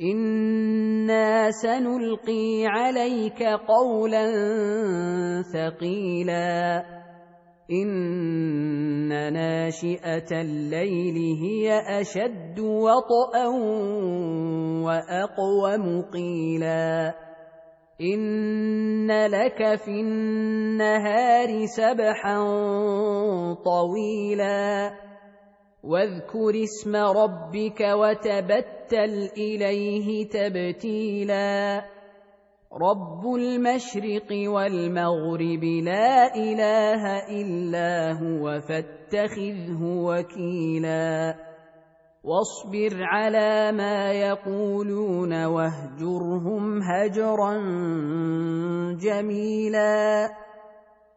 أنا سنلقي عليك قولا ثقيلا ان ناشئه الليل هي اشد وطئا واقوم قيلا ان لك في النهار سبحا طويلا واذكر اسم ربك وتبتل إليه تبتيلا. رب المشرق والمغرب لا إله إلا هو فاتخذه وكيلا. واصبر على ما يقولون واهجرهم هجرا جميلا.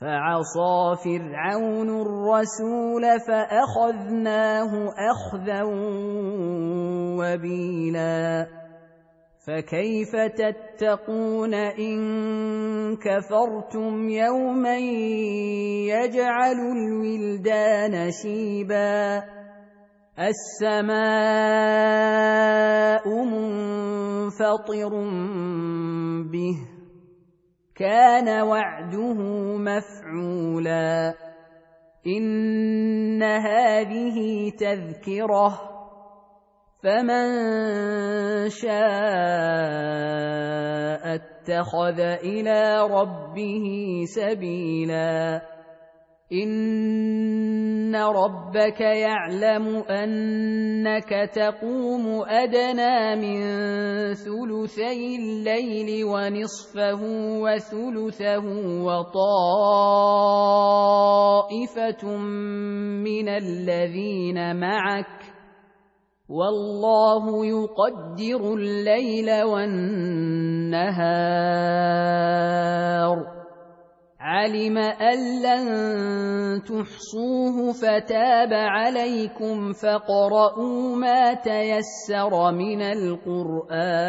فعصى فرعون الرسول فأخذناه أخذا وبيلا. فكيف تتقون إن كفرتم يوما يجعل الولدان شيبا؟ السماء منفطر به. كان وعده مفعولا. إن هذه تذكرة. فمن شاء اتخذ إلى ربه سبيلا. إن ربك يعلم أنك تقوم أدنى من ثلثي الليل ونصفه وثلثه وطائفة من الذين معك والله يقدر الليل والنهار علم أن لن تحصوه فتاب عليكم فاقرؤوا ما تيسر من القرآن.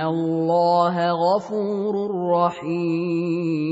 الله غفور رحيم.